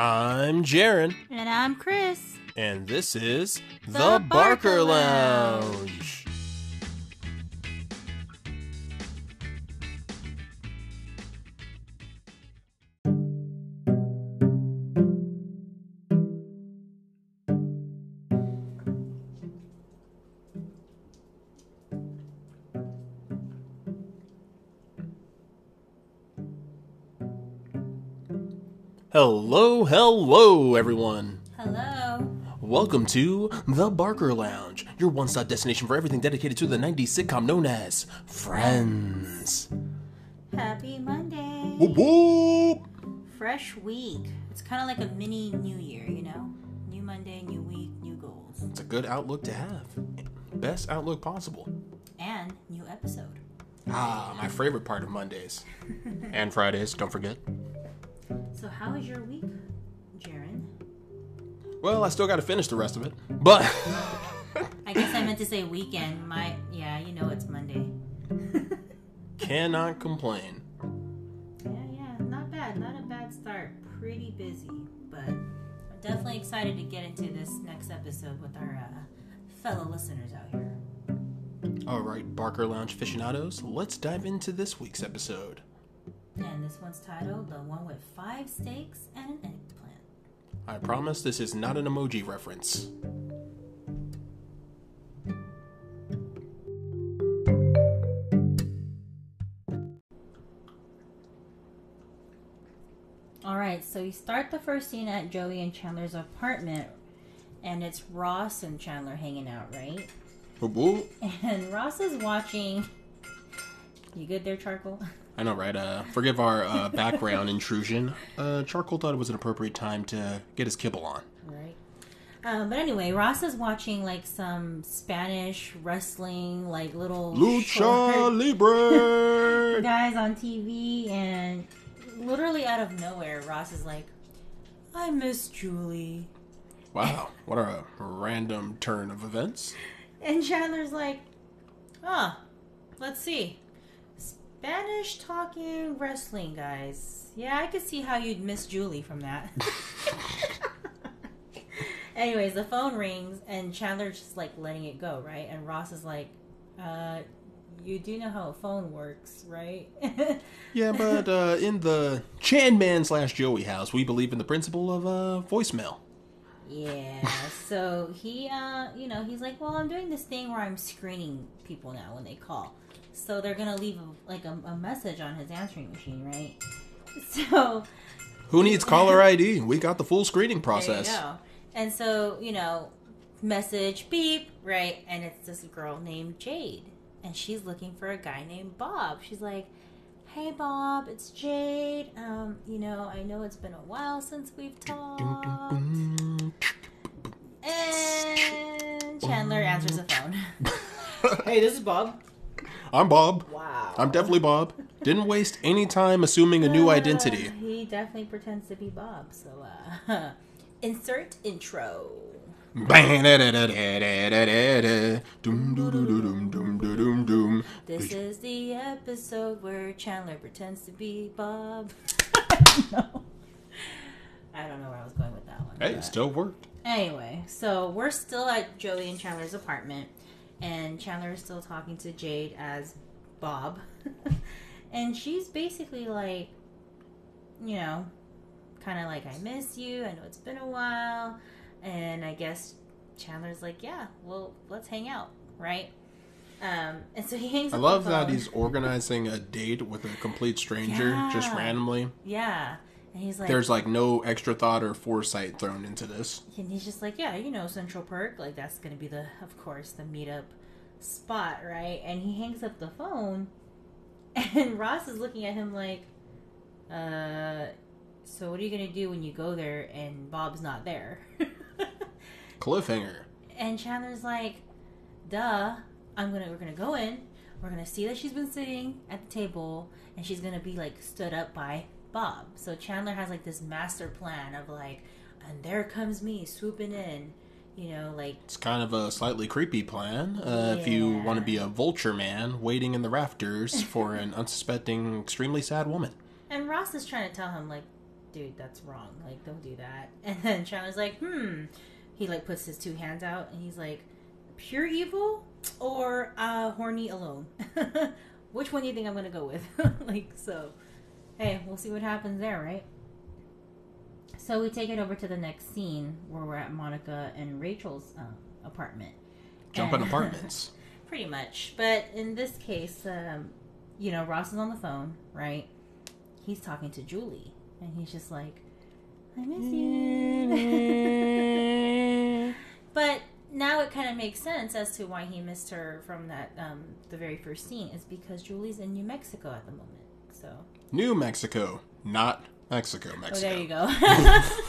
I'm Jaron, And I'm Chris. and this is The, The Barker, Barker Lounge. Hello, hello, everyone. Hello. Welcome to The Barker Lounge, your one stop destination for everything dedicated to the 90s sitcom known as Friends. Happy Monday. Whoop whoop! Fresh week. It's kind of like a mini new year, you know? New Monday, new week, new goals. It's a good outlook to have. Best outlook possible. And new episode. Ah, my favorite part of Mondays. and Fridays, don't forget. So, how was your week? Well, I still gotta finish the rest of it. But, I guess I meant to say weekend. My, yeah, you know it's Monday. cannot complain. Yeah, yeah, not bad. Not a bad start. Pretty busy, but I'm definitely excited to get into this next episode with our uh, fellow listeners out here. Alright, Barker Lounge aficionados, let's dive into this week's episode. And this one's titled The One with Five Steaks and an Eggplant. I promise this is not an emoji reference. Alright, so we start the first scene at Joey and Chandler's apartment, and it's Ross and Chandler hanging out, right? Oh, whoop whoop. And Ross is watching. You good there, Charcoal? I know, right? Uh, forgive our uh, background intrusion. Uh, Charcoal thought it was an appropriate time to get his kibble on. Right. Um, but anyway, Ross is watching like some Spanish wrestling, like little Lucha Libre! guys on TV, and literally out of nowhere, Ross is like, "I miss Julie," wow, what a random turn of events. and Chandler's like, "Huh, let's see, Spanish talking wrestling guys. Yeah, I could see how you'd miss Julie from that." Anyways, the phone rings and Chandler's just like letting it go, right? And Ross is like, uh, you do know how a phone works, right? Yeah, but uh, in the Chan Man slash Joey house, we believe in the principle of uh, voicemail. yeah. So he, uh, you know, he's like, well, I'm doing this thing where I'm screening people now when they call. So they're gonna leave a, like a, a message on his answering machine, right? So Who needs caller ID? We got the full screening process. There you go. And so, you know, message beep, right? And it's this girl named Jade. And she's looking for a guy named Bob. She's like, Hey Bob, it's Jade. Um, you know, I know it's been a while since we've talked. And Chandler answers the phone. hey, this is Bob. I'm Bob. Wow. I'm definitely Bob. Didn't waste any time assuming a new identity. Uh, he definitely pretends to be Bob. So, uh, insert intro. This is the episode where Chandler pretends to be Bob. no. I don't know where I was going with that one. Hey, it still worked. Anyway, so we're still at Joey and Chandler's apartment, and Chandler is still talking to Jade as Bob. and she's basically like, you know, kind of like, I miss you. I know it's been a while. And I guess Chandler's like, yeah, well, let's hang out, right? Um, and so he hangs I love that he's organizing a date with a complete stranger just randomly. Yeah. And he's like, There's like no extra thought or foresight thrown into this. And he's just like, yeah, you know, Central Park, like that's gonna be the, of course, the meetup spot, right? And he hangs up the phone, and Ross is looking at him like, uh, so what are you gonna do when you go there and Bob's not there? Cliffhanger. and Chandler's like, duh, I'm gonna, we're gonna go in, we're gonna see that she's been sitting at the table, and she's gonna be like stood up by Bob. So Chandler has like this master plan of like, and there comes me swooping in, you know, like It's kind of a slightly creepy plan. Uh, If you want to be a vulture man waiting in the rafters for an unsuspecting, extremely sad woman. And Ross is trying to tell him, like, dude, that's wrong. Like, don't do that. And then Chandler's like, hmm. He like puts his two hands out and he's like, pure evil or uh, horny alone. Which one do you think I'm gonna go with? like, so, hey, we'll see what happens there, right? So we take it over to the next scene where we're at Monica and Rachel's uh, apartment. Jumping And- apartments. Pretty much. But in this case, um, you know, Ross is on the phone, right? He's talking to Julie. And he's just like, I miss you. but now it kind of makes sense as to why he missed her from that, um, the very first scene, is because Julie's in New Mexico at the moment. So, New Mexico, not Mexico, oh, Mexico. there you go.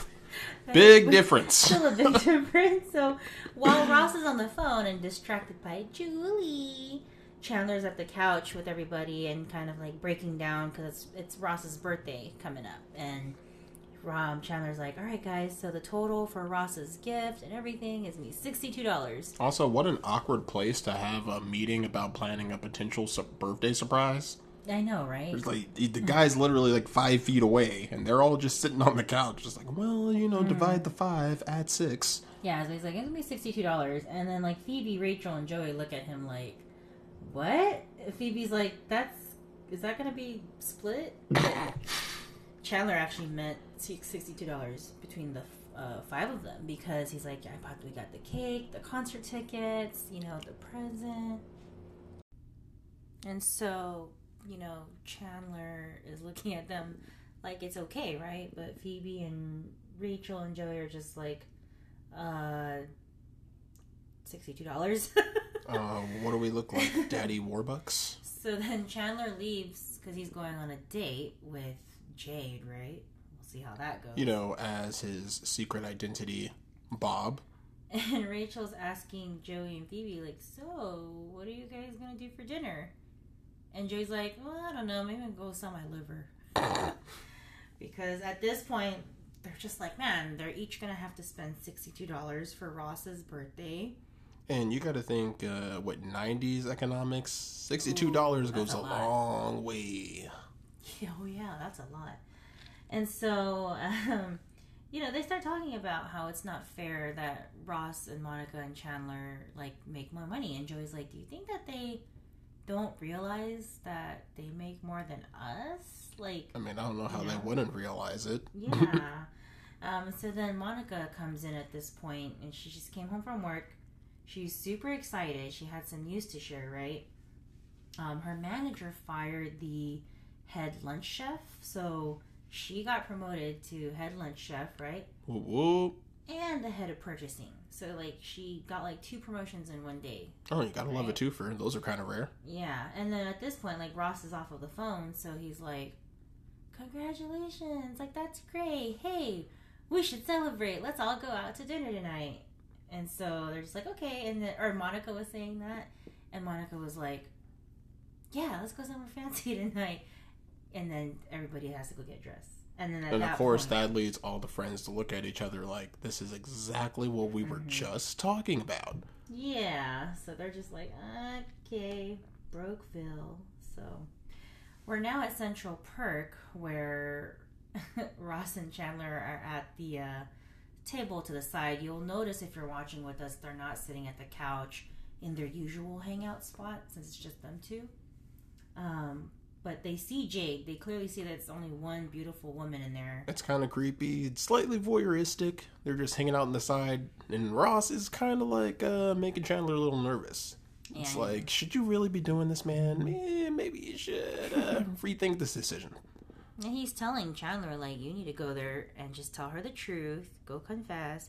Big difference. Still a big difference. So while Ross is on the phone and distracted by Julie, Chandler's at the couch with everybody and kind of like breaking down because it's, it's Ross's birthday coming up. And um, Chandler's like, all right, guys, so the total for Ross's gift and everything is me $62. Also, what an awkward place to have a meeting about planning a potential su- birthday surprise. I know, right? It's like the guy's literally like five feet away, and they're all just sitting on the couch, just like, well, you know, divide the five, add six. Yeah, so he's like, it's gonna be sixty-two dollars, and then like Phoebe, Rachel, and Joey look at him like, "What?" Phoebe's like, "That's is that gonna be split?" Chandler actually meant sixty-two dollars between the uh, five of them because he's like, "I bought, we got the cake, the concert tickets, you know, the present," and so you know, Chandler is looking at them like it's okay, right? But Phoebe and Rachel and Joey are just like, uh, sixty-two dollars. Uh, what do we look like, Daddy Warbucks? so then Chandler leaves because he's going on a date with Jade, right? We'll see how that goes. You know, as his secret identity, Bob. And Rachel's asking Joey and Phoebe, like, so what are you guys gonna do for dinner? And Joey's like, well, I don't know, maybe I'll go sell my liver. because at this point, they're just like, man, they're each gonna have to spend sixty-two dollars for Ross's birthday. And you got to think, uh, what '90s economics? Sixty-two dollars goes a a long way. Oh yeah, that's a lot. And so, um, you know, they start talking about how it's not fair that Ross and Monica and Chandler like make more money. And Joey's like, "Do you think that they don't realize that they make more than us?" Like, I mean, I don't know how You they wouldn't realize it. yeah. um, so then Monica comes in at this point, and she just came home from work. She's super excited. She had some news to share, right? Um, her manager fired the head lunch chef, so she got promoted to head lunch chef, right? Whoop, whoop. And the head of purchasing. So like she got like two promotions in one day. Oh, you gotta love a twofer. Those are kind of rare. Yeah, and then at this point, like Ross is off of the phone, so he's like, "Congratulations! Like that's great. Hey, we should celebrate. Let's all go out to dinner tonight." And so they're just like, "Okay." And then, or Monica was saying that, and Monica was like, "Yeah, let's go somewhere fancy tonight." And then everybody has to go get dressed. And then And that of course, point, that leads all the friends to look at each other like, this is exactly what we were Mhm. just talking about. Yeah, so they're just like, okay, Brokeville. So we're now at Central Perk where Ross and Chandler are at the uh, table to the side. You'll notice if you're watching with us, they're not sitting at the couch in their usual hangout spot since it's just them two. Um, but they see Jade. They clearly see that it's only one beautiful woman in there. It's kind of creepy. It's slightly voyeuristic. They're just hanging out on the side, and Ross is kind of like uh, making Chandler a little nervous. It's And- like, should you really be doing this, man? Eh, maybe you should uh, rethink this decision. And he's telling Chandler, like, you need to go there and just tell her the truth. Go confess.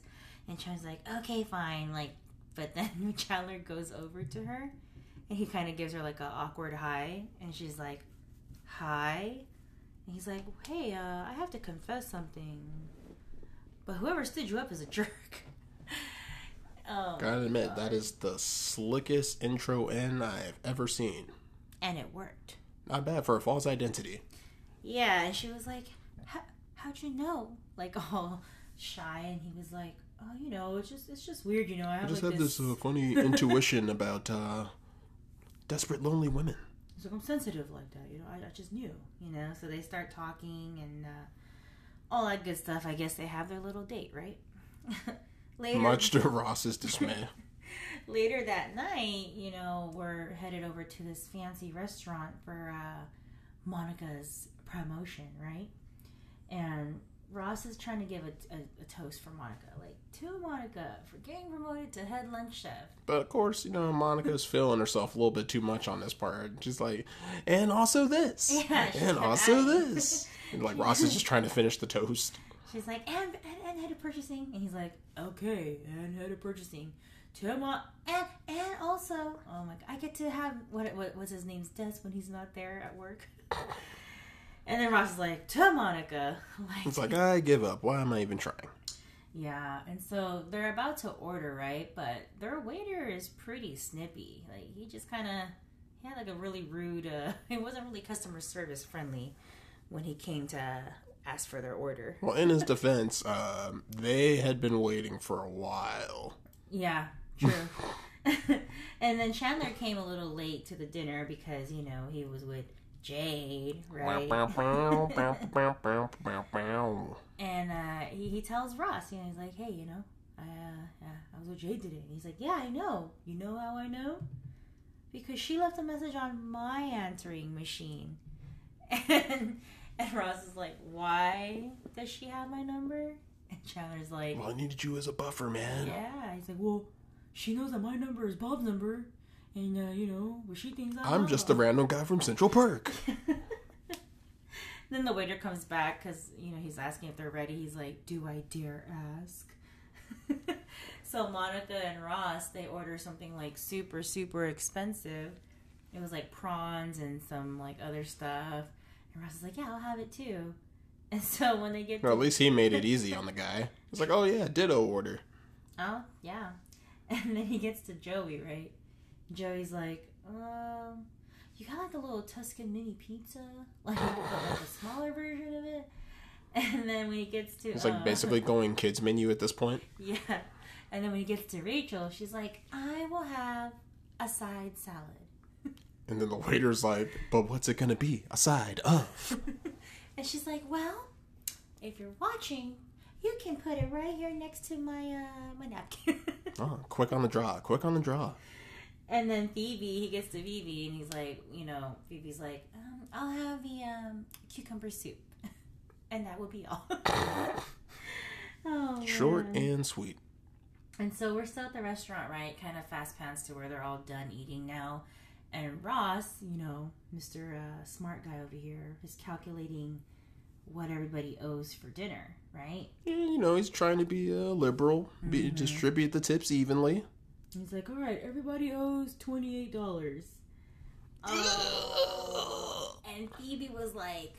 And Chandler's like, okay, fine. Like, but then Chandler goes over to her and he kind of gives her like a awkward high, And she's like, hi. And he's like, hey, uh, I have to confess something. But whoever stood you up is a jerk. oh, Gotta admit, that is the slickest intro in I've ever seen. and it worked. Not bad for a false identity. Yeah, and she was like, "How- "How'd you know?" Like all shy, and he was like, "Oh, you know, it's just it's just weird, you know. I I just like have this uh, funny intuition about uh, desperate, lonely women. He's like, I'm sensitive like that, you know. I, I just knew, you know. So they start talking, and uh, all that good stuff. I guess they have their little date, right? later, Much to Ross's dismay. later that night, you know, we're headed over to this fancy restaurant for uh, Monica's promotion, right? And Ross is trying to give a, a, a toast for Monica, like to Monica for getting promoted to head lunch chef. But of course, you know, Monica's feeling herself a little bit too much on this part. She's like, and also this. Yeah, and also I- this. And like Ross is just trying to finish the toast. She's like, and, and, and head of purchasing. And he's like, okay, and head of purchasing. To Mo- and, and also, oh my god, I get to have, what, what what's his name's desk when he's not there at work? and then Ross is like, to Monica. Like, It's like, I give up. Why am I even trying? yeah, and so they're about to order, right? But their waiter is pretty snippy. Like, he just kind of, he had like a really rude, uh, it wasn't really customer service friendly when he came to ask for their order. Well, in his defense, um, they had been waiting for a while. Yeah, true. and then Chandler came a little late to the dinner because, you know, he was with Jade, right? and uh, he, he tells Ross, you know, he's like, hey, you know, I, uh, I was with Jade today. And he's like, yeah, I know. You know how I know? Because she left a message on my answering machine. And, and Ross is like, why does she have my number? And Chandler's like, well, I needed you as a buffer, man. yeah, he's like, well, she knows that my number is Bob's number, and uh, you know, well, she thinks I I'm just a random guy from Central Park. then the waiter comes back because you know he's asking if they're ready. He's like, "Do I dare ask?" so Monica and Ross they order something like super super expensive. It was like prawns and some like other stuff. And Ross is like, "Yeah, I'll have it too." And so when they get Well, to at least he made it easy on the guy. It's like, oh yeah, ditto order. Oh, yeah. And then he gets to Joey, right? Joey's like, um, you got like a little Tuscan mini pizza? Like, but like a smaller version of it? And then when he gets to. It's like uh, basically going kids menu at this point. Yeah. And then when he gets to Rachel, she's like, I will have a side salad. And then the waiter's like, but what's it gonna be? A side of. And she's like, well, if you're watching, you can put it right here next to my, uh, my napkin. Oh, quick on the draw. Quick on the draw. And then Phoebe, he gets to Phoebe and he's like, you know, Phoebe's like, um, I'll have the um, cucumber soup. and that will be all. oh, Short man. and sweet. And so we're still at the restaurant, right? Kind of fast pants to where they're all done eating now. And Ross, you know, Mr. Uh, smart guy over here, is calculating what everybody owes for dinner, right? Yeah, you know, he's trying to be uh, liberal, be, Mm-hmm. distribute the tips evenly. And he's like, all right, everybody owes $28. Oh. And Phoebe was like,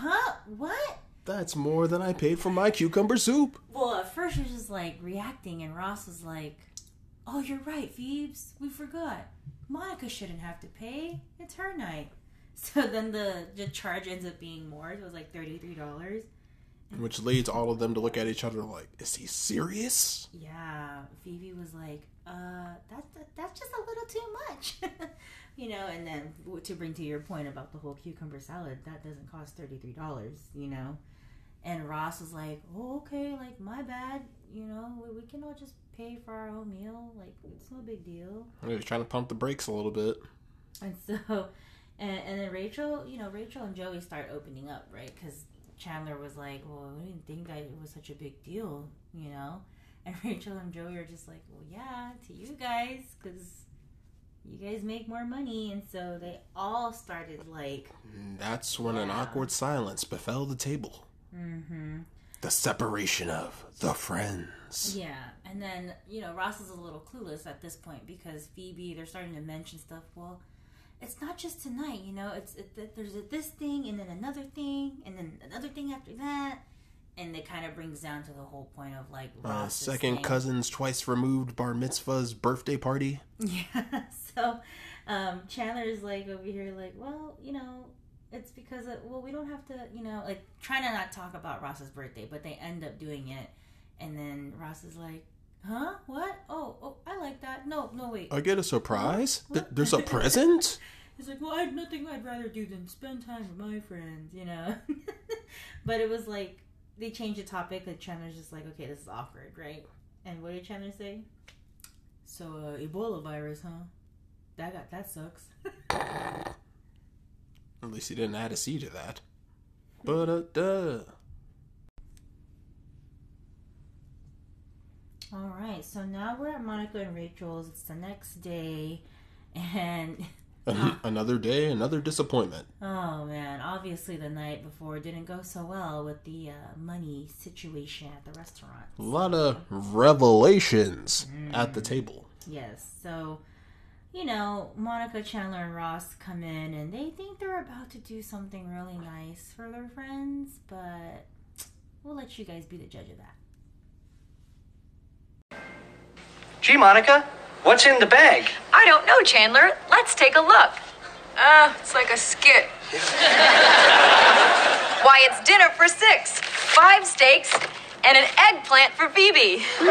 what? What? That's more than I paid for my cucumber soup. Well, at first she was just like reacting, and Ross was like, "Oh, you're right, Phoebes. We forgot. Monica shouldn't have to pay. It's her night." So then the the charge ends up being more. It was like thirty three dollars. Which leads all of them to look at each other like, is he serious? Yeah, Phoebe was like, "Uh, that's that's just a little too much." you know, and then to bring to your point about the whole cucumber salad, that doesn't cost thirty three dollars. You know, and Ross was like, "Oh, okay, like my bad. You know, we, we can all just pay for our own meal. Like it's no big deal." He was trying to pump the brakes a little bit. And so, and, and then Rachel, you know, Rachel and Joey start opening up, right? Because Chandler was like, "Well, we didn't think that it was such a big deal," you know. And Rachel and Joey are just like, "Well, yeah, to you guys, because you guys make more money." And so they all started like, that's when an awkward silence befell the table. "Mm-hmm." The separation of the friends. Yeah, and then you know Ross is a little clueless at this point because Phoebe they're starting to mention stuff. Well, it's not just tonight, you know. It's it, there's a, this thing and then another thing and then another thing after that, and it kind of brings down to the whole point of like Uh, second saying- cousin's twice removed bar mitzvah's birthday party. Yeah. So um, Chandler's like over here, like, well, you know, it's because of, well, we don't have to, you know, like trying to not talk about Ross's birthday, but they end up doing it, and then Ross is like, huh, what? Oh, oh, I like that. No, no, wait. I get a surprise? Th- there's a present? He's like, well, I had nothing I'd rather do than spend time with my friends, you know. but it was like they changed the topic. Like Chandler's just like, okay, this is awkward, right? And what did Chandler say? So uh, Ebola virus, huh? That got that sucks. At least he didn't add a C to that. But uh, duh. All right, so now we're at Monica and Rachel's. It's the next day, and another day, another disappointment. oh man, obviously the night before didn't go so well with the uh, money situation at the restaurant. A lot of revelations at the table. Yes, so you know, Monica, Chandler, and Ross come in and they think they're about to do something really nice for their friends, but we'll let you guys be the judge of that. Gee, Monica, what's in the bag? I don't know, Chandler. Let's take a look. Uh, it's like a skit. Why, it's dinner for six, five steaks, and an eggplant for Phoebe.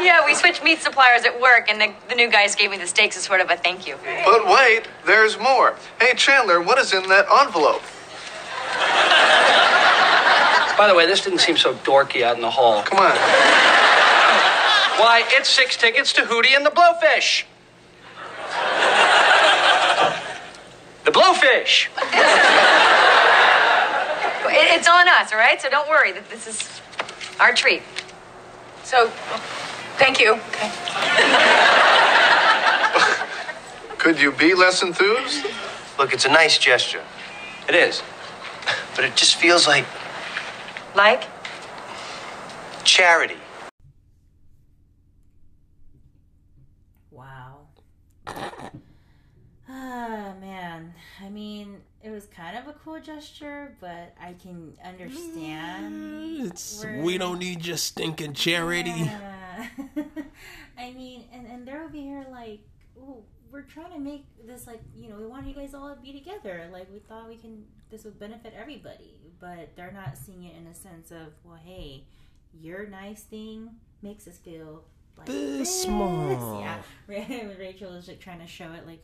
yeah, we switched meat suppliers at work, and the, the new guys gave me the steaks as sort of a thank you. But wait, there's more. Hey, Chandler, what is in that envelope? By the way, this didn't seem so dorky out in the hall. Come on. Why, it's six tickets to Hootie and the Blowfish. The Blowfish. It's on us, all right? So don't worry. that This is our treat. So, thank you. Okay. Could you be less enthused? Look, it's a nice gesture, It is. but it just feels like Like? charity. Wow. Ah, man. I mean, it was kind of a cool gesture, but I can understand. It's where- we don't need your stinking charity. Yeah. I mean, and, and they're over here like, oh, we're trying to make this like, you know, we want you guys all to be together. Like, we thought we can, this would benefit everybody. But they're not seeing it in a sense of, well, hey, your nice thing makes us feel like This small. Yeah. Rachel is like trying to show it like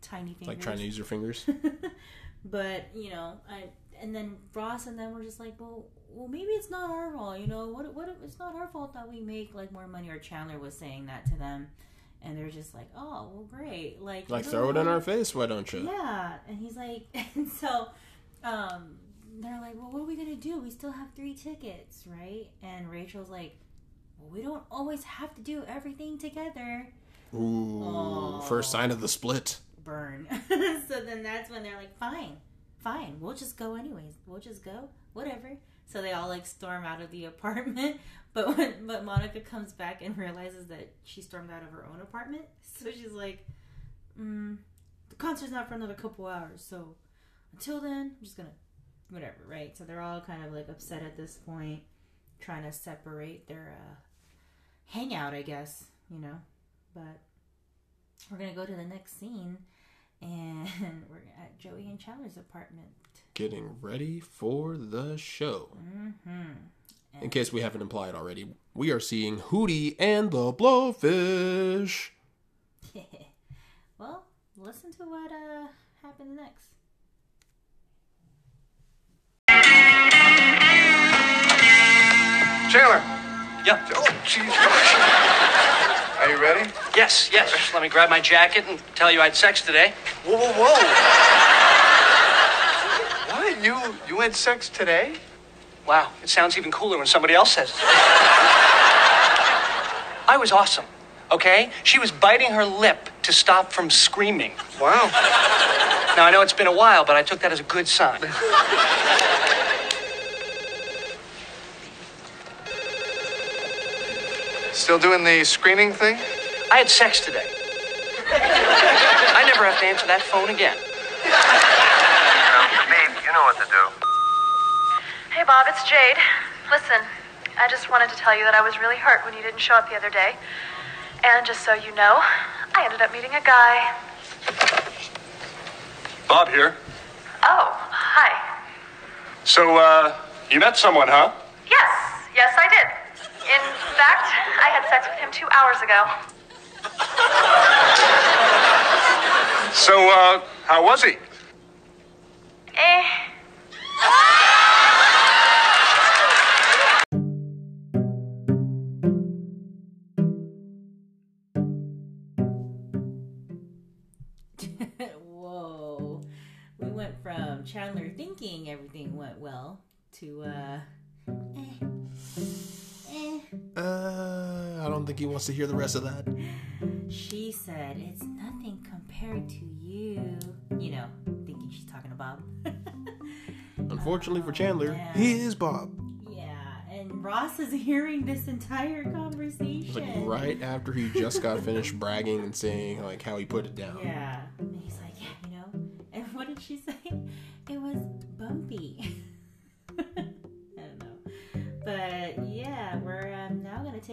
tiny fingers. Like trying to use your fingers. but you know, I and then Ross and them were just like, well, well, maybe it's not our fault. You know, what what it's not our fault that we make like more money? Or Chandler was saying that to them, and they're just like, oh, well, great, like Like throw it in our face, why don't you? Yeah, and he's like, and so, um, they're like, well, what are we gonna do? We still have three tickets, right? And Rachel's like, well, we don't always have to do everything together. Ooh, Aw. first sign of the split. burn. so then that's when they're like, fine, fine, we'll just go anyways. We'll just go, whatever. So they all like storm out of the apartment. But when but Monica comes back and realizes that she stormed out of her own apartment, so she's like, mm, the concert's not for another couple hours. So until then, I'm just gonna whatever, right? So they're all kind of like upset at this point, trying to separate their uh, hangout, I guess, you know. But we're gonna go to the next scene, and we're at Joey and Chandler's apartment. Getting ready for the show. Mm-hmm. In case we haven't implied already, we are seeing Hootie and the Blowfish. well, listen to what uh happens next. Chandler. Yeah. Oh, jeez. Are you ready? Yes, yes. Let me grab my jacket and tell you I had sex today. Whoa, whoa, whoa. what? You you had sex today? Wow, it sounds even cooler when somebody else says it. I was awesome, okay? She was biting her lip to stop from screaming. Wow. Now, I know it's been a while, but I took that as a good sign. Still doing the screening thing? I had sex today. I never have to answer that phone again. Babe, you know what to do. Hey, Bob, it's Jade. Listen, I just wanted to tell you that I was really hurt when you didn't show up the other day. And just so you know, I ended up meeting a guy. Bob here. Oh, hi. So, uh, you met someone, huh? Yes, yes, I did. In fact, I had sex with him two hours ago. So, uh, how was he? Eh. To uh, eh, eh. Uh, I don't think he wants to hear the rest of that. She said, "It's nothing compared to you." You know, thinking she's talking to Bob. Unfortunately for Chandler, yeah. he is Bob. yeah, and Ross is hearing this entire conversation. like right after he just got finished bragging and saying like how he put it down. Yeah,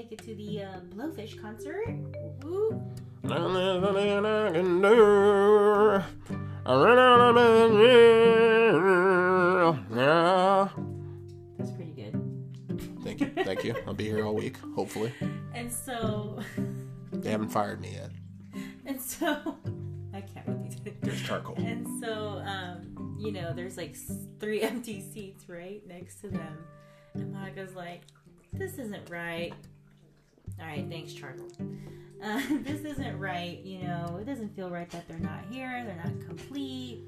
take it to the uh, Blowfish concert. Woo! That's pretty good. Thank you, thank you. I'll be here all week, hopefully. And so, They haven't fired me yet. and so, I can't with you. There's charcoal. And so, um, you know, there's like three empty seats right next to them. And Monica's like, this isn't right. All right, thanks, Charcoal. Uh, this isn't right. You know, it doesn't feel right that they're not here. They're not complete.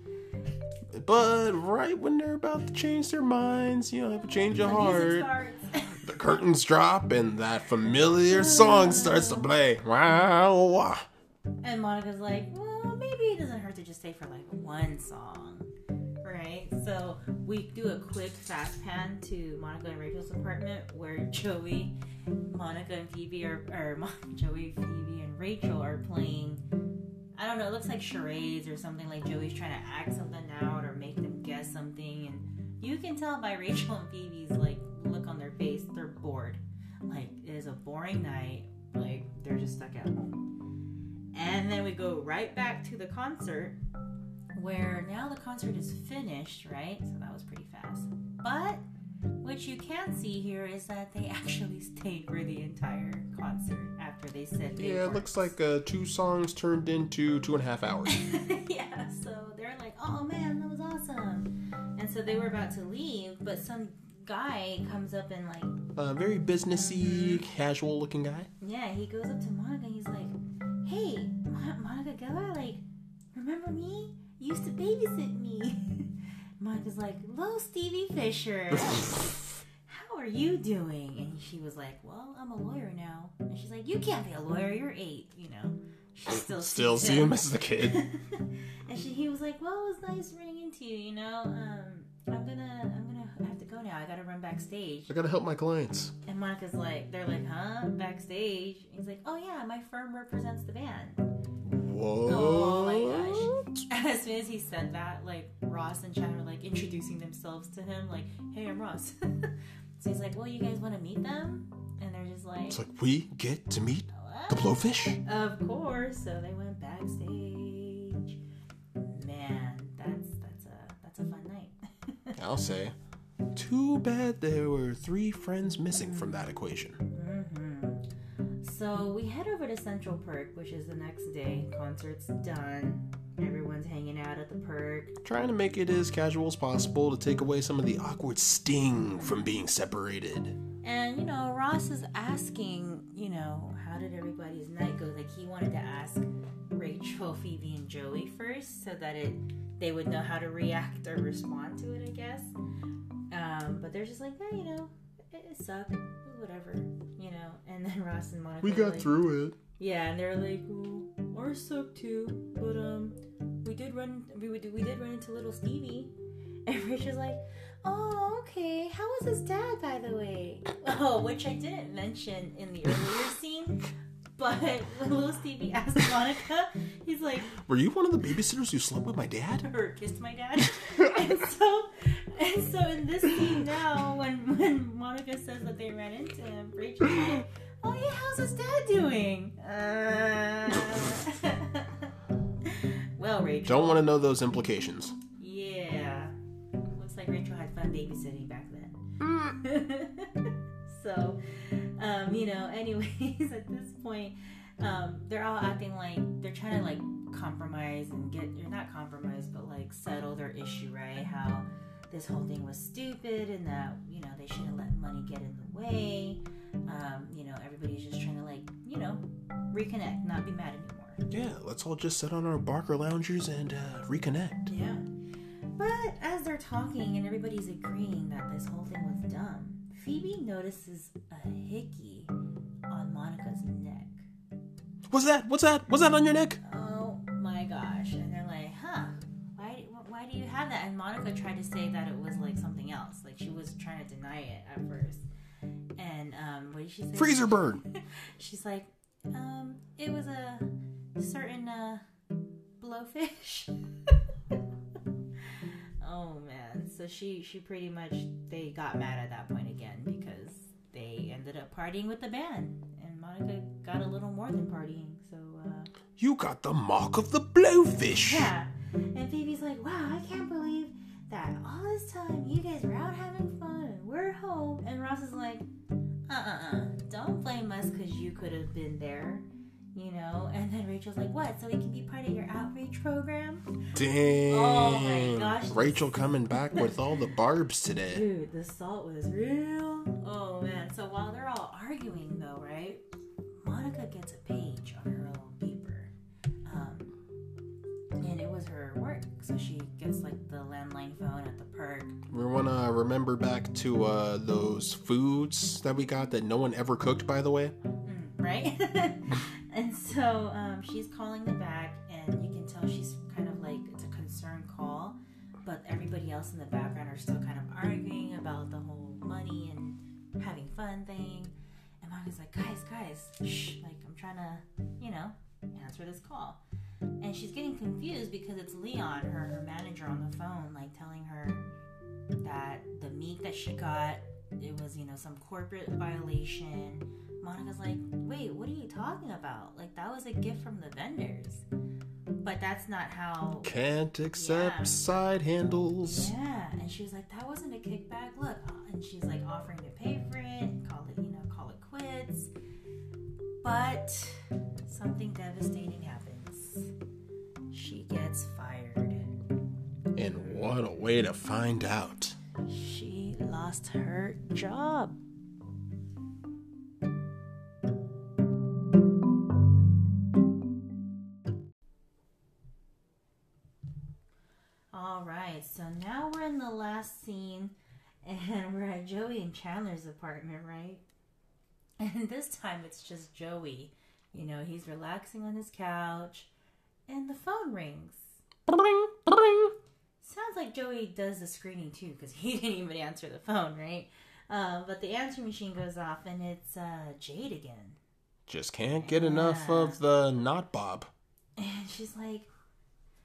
But right when they're about to change their minds, you know, have a change of heart, the curtains drop and that familiar song starts to play. Wow. And Monica's like, well, maybe it doesn't hurt to just stay for like one song. Right? So we do a quick fast pan to Monica and Rachel's apartment where Joey, Monica, and Phoebe are, or Joey, Phoebe, and Rachel are playing. I don't know, it looks like charades or something like Joey's trying to act something out or make them guess something. And you can tell by Rachel and Phoebe's like look on their face, they're bored. Like, it is a boring night. Like, they're just stuck at home. And then we go right back to the concert where now the concert is finished, right? So that was pretty fast. But what you can see here is that they actually stayed for the entire concert after they said they Yeah, it looks like uh, two songs turned into two and a half hours. yeah, so they're like, oh man, that was awesome. And so they were about to leave, but some guy comes up and like A very businessy, casual looking guy. Yeah, he goes up to Monica and he's like, "Hey, Mo- Monica Geller, like, babysit me." Monica's like, "Hello, Stevie Fisher. How are you doing?" And she was like, "Well, I'm a lawyer now." And she's like, "You can't be a lawyer. You're eight, you know." She still Still sees see him as a kid. and she, he was like, "Well, it was nice running into you. You know, um, I'm gonna, I'm gonna have to go now. I gotta run backstage." I gotta help my clients. And Monica's like, they're like, huh? Backstage. He's like, oh yeah, my firm represents the band. Whoa. Oh my gosh. As soon as he said that, like Ross and Chad were like introducing themselves to him, like, hey, I'm Ross. so he's like, well, you guys want to meet them? And they're just like, It's like we get to meet what? the blowfish. Of course. So they went backstage. Man, that's that's a that's a fun night. I'll say. Too bad there were three friends missing from that equation. So we head over to Central Perk, which is the next day. Concert's done. Everyone's hanging out at the perk. Trying to make it as casual as possible to take away some of the awkward sting from being separated. And you know, Ross is asking, you know, how did everybody's night go? Like he wanted to ask Rachel, Phoebe, and Joey first, so that it they would know how to react or respond to it. I guess. Um, but they're just like, hey, you know, it, sucked, whatever, you know. And then Ross and Monica. We got like, through it. Yeah, and they're like, well, ours sucked too, but um, we did run, we would, we did run into little Stevie, and Rachel's like, oh, okay, how was his dad, by the way? Oh, which I didn't mention in the earlier scene, but when little Stevie asked Monica, he's like, Were you one of the babysitters who slept with my dad? or kissed my dad, and so, and so in this scene now, when when Monica says that they ran into him, Rachel's like. Oh yeah, how's his dad doing? Uh... well, Rachel. Don't want to know those implications. Yeah. Looks like Rachel had fun babysitting back then. So, um, you know, anyways, at this point, um, they're all acting like they're trying to like compromise and get, or not compromise, but like settle their issue, right? How this whole thing was stupid and that, you know, they shouldn't let money get in the way. Um, you know, everybody's just trying to like, you know, reconnect, not be mad anymore. Yeah, let's all just sit on our Barker loungers and uh, reconnect. Yeah. But as they're talking and everybody's agreeing that this whole thing was dumb, Phoebe notices a hickey on Monica's neck. What's that? What's that? What's that on your neck? Oh my gosh. And they're like, huh, why, why do you have that? And Monica tried to say that it was like something else. Like she was trying to deny it at first. And um, what did she say? Freezer burn. She's like, um, it was a certain uh, blowfish. oh man. So she she pretty much they got mad at that point again because they ended up partying with the band. And Monica got a little more than partying. So uh You got the mark of the blowfish. yeah. And Phoebe's like, wow, I can't believe that all this time you guys were out having fun and we're home. And Ross is like, uh uh uh, don't blame us because you could have been there, you know? And then Rachel's like, what? So we can be part of your outreach program? Dang. Oh my gosh. Rachel coming back with all the barbs today. Dude, the salt was real. Oh man. So while they're all arguing, though, right? Monica gets a page on her little beeper. Um, and it was her work. So she gets like the landline phone at the perk. We want to remember back to uh, those foods that we got that no one ever cooked, by the way. right? and so um, she's calling the back, and you can tell she's kind of like it's a concern call, but everybody else in the background are still kind of arguing about the whole money and having fun thing. And Monica's like, guys, guys, shh, like I'm trying to, you know, answer this call. And she's getting confused because it's Leon, her, her manager on the phone, like telling her that the meat that she got, it was, you know, some corporate violation. Monica's like, wait, what are you talking about? Like, that was a gift from the vendors. But that's not how. Can't accept Yeah. side handles. Yeah, and she was like, that wasn't a kickback. Look, and she's like offering to pay for it, call it, you know, call it quits. But something devastating happens. She gets fired. And what a way to find out. She lost her job. All right, so now we're in the last scene, and we're at Joey and Chandler's apartment, right? And this time it's just Joey. You know, he's relaxing on his couch, and the phone rings. Sounds like Joey does the screening too, because he didn't even answer the phone, right? Uh, but the answering machine goes off, and it's uh, Jade again. Just can't get enough Yeah. of the not Bob. And she's like,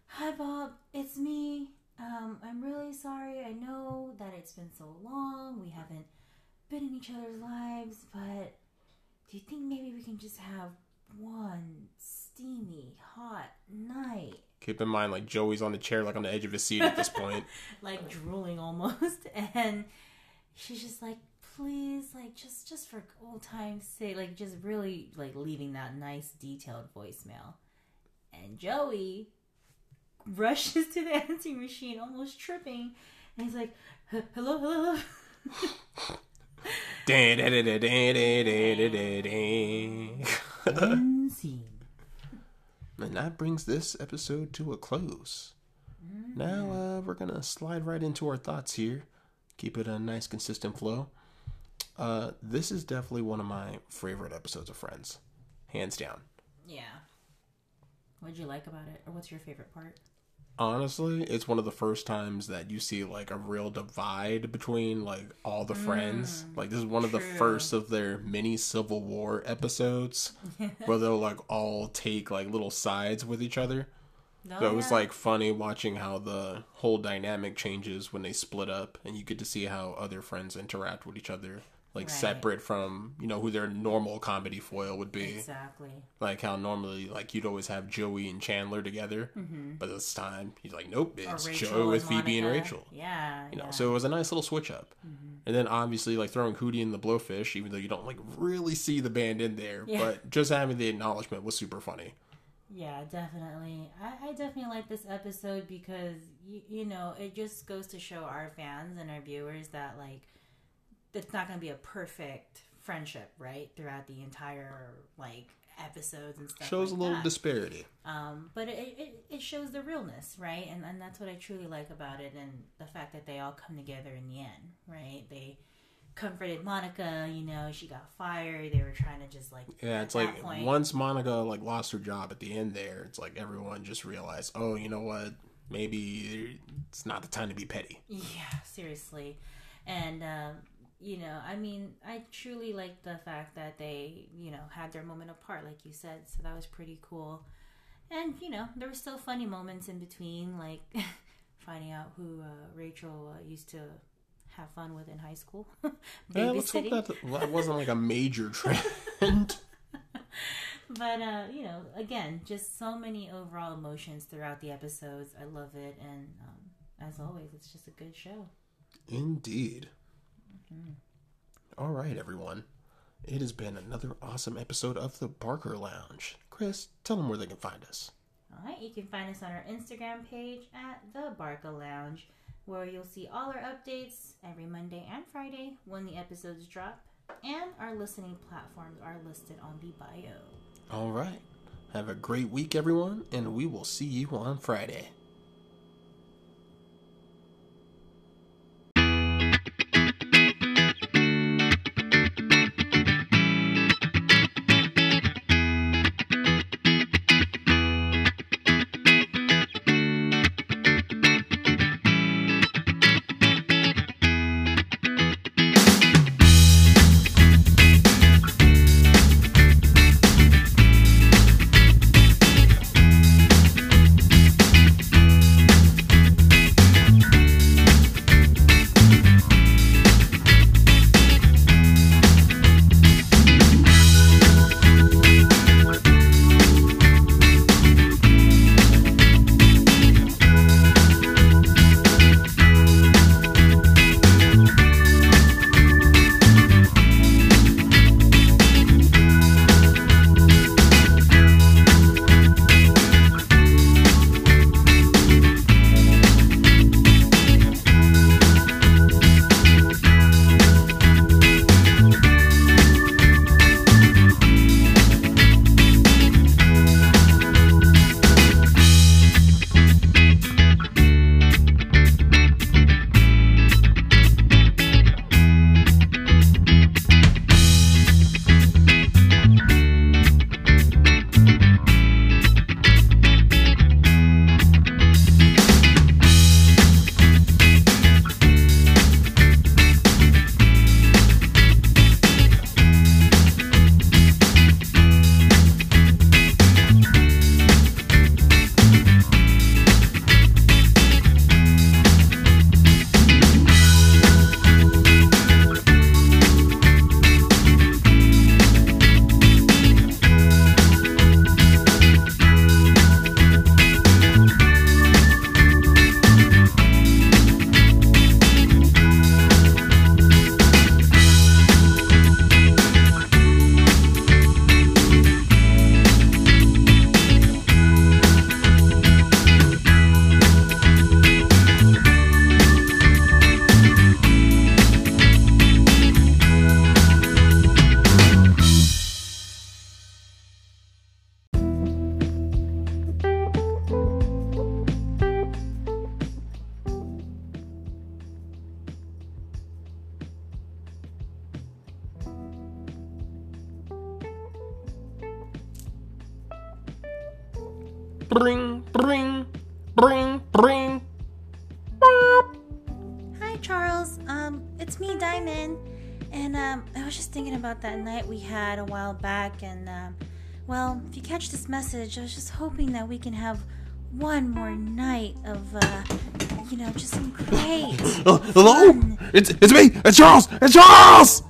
Hi, Bob, it's me. Um, I'm really sorry. I know that it's been so long. We haven't been in each other's lives, but do you think maybe we can just have one steamy, hot night? Keep in mind, like Joey's on the chair, like on the edge of his seat at this point. like drooling almost. And she's just like please like just just for old time's sake like just really like leaving that nice detailed voicemail. And joey rushes to the answering machine almost tripping. And he's like "H- hello hello hello and that brings this episode to a close. Now uh, we're gonna slide right into our thoughts here. Keep it a nice, consistent flow. Uh, this is definitely one of my favorite episodes of Friends, hands down. yeah what'd you like about it or what's your favorite part Honestly, it's one of the first times that you see like a real divide between like all the friends. Mm, like this is one of the first of their mini Civil War episodes where they'll like all take like little sides with each other. no, So it was yeah. like funny watching how the whole dynamic changes when they split up, and you get to see how other friends interact with each other, like Right. separate from you know who their normal comedy foil would be. exactly Like how normally like you'd always have Joey and Chandler together, mm-hmm. but this time he's like, nope, it's Joey with and Phoebe and Rachel. yeah You know, yeah. so it was a nice little switch up. Mm-hmm. And then obviously like throwing Hootie and the Blowfish, even though you don't like really see the band in there, Yeah. but just having the acknowledgement was super funny. Yeah, definitely. I, I definitely like this episode because you, you know it just goes to show our fans and our viewers that like it's not going to be a perfect friendship, right? Throughout the entire like episodes and stuff. Shows like a little that. disparity. Um, but it, it, it shows the realness, right? And, and that's what I truly like about it, and the fact that they all come together in the end, right? They comforted Monica, you know, she got fired. They were trying to just like Yeah, it's like point- once Monica like lost her job at the end there, it's like everyone just realized, oh, you know what? Maybe it's not the time to be petty. Yeah, seriously. And, um, you know, I mean, I truly like the fact that they, you know, had their moment apart, like you said. So that was pretty cool. And, you know, there were still funny moments in between, like finding out who uh, Rachel uh, used to have fun with in high school. Yeah, let's hope that that wasn't like a major trend. But, uh, you know, again, just so many overall emotions throughout the episodes. I love it. And um, as always, it's just a good show. Indeed. Mm-hmm. All right, everyone. It has been another awesome episode of the Barker Lounge. Chris, tell them where they can find us. All right, you can find us on our Instagram page at the Barca Lounge, where you'll see all our updates every Monday and Friday when the episodes drop, and our listening platforms are listed on the bio. All right. Have a great week, everyone, and we will see you on Friday. Had a while back. And um, well, if you catch this message, I was just hoping that we can have one more night of, uh, you know, just some great. Uh, hello? It's it's me. It's Charles. It's Charles.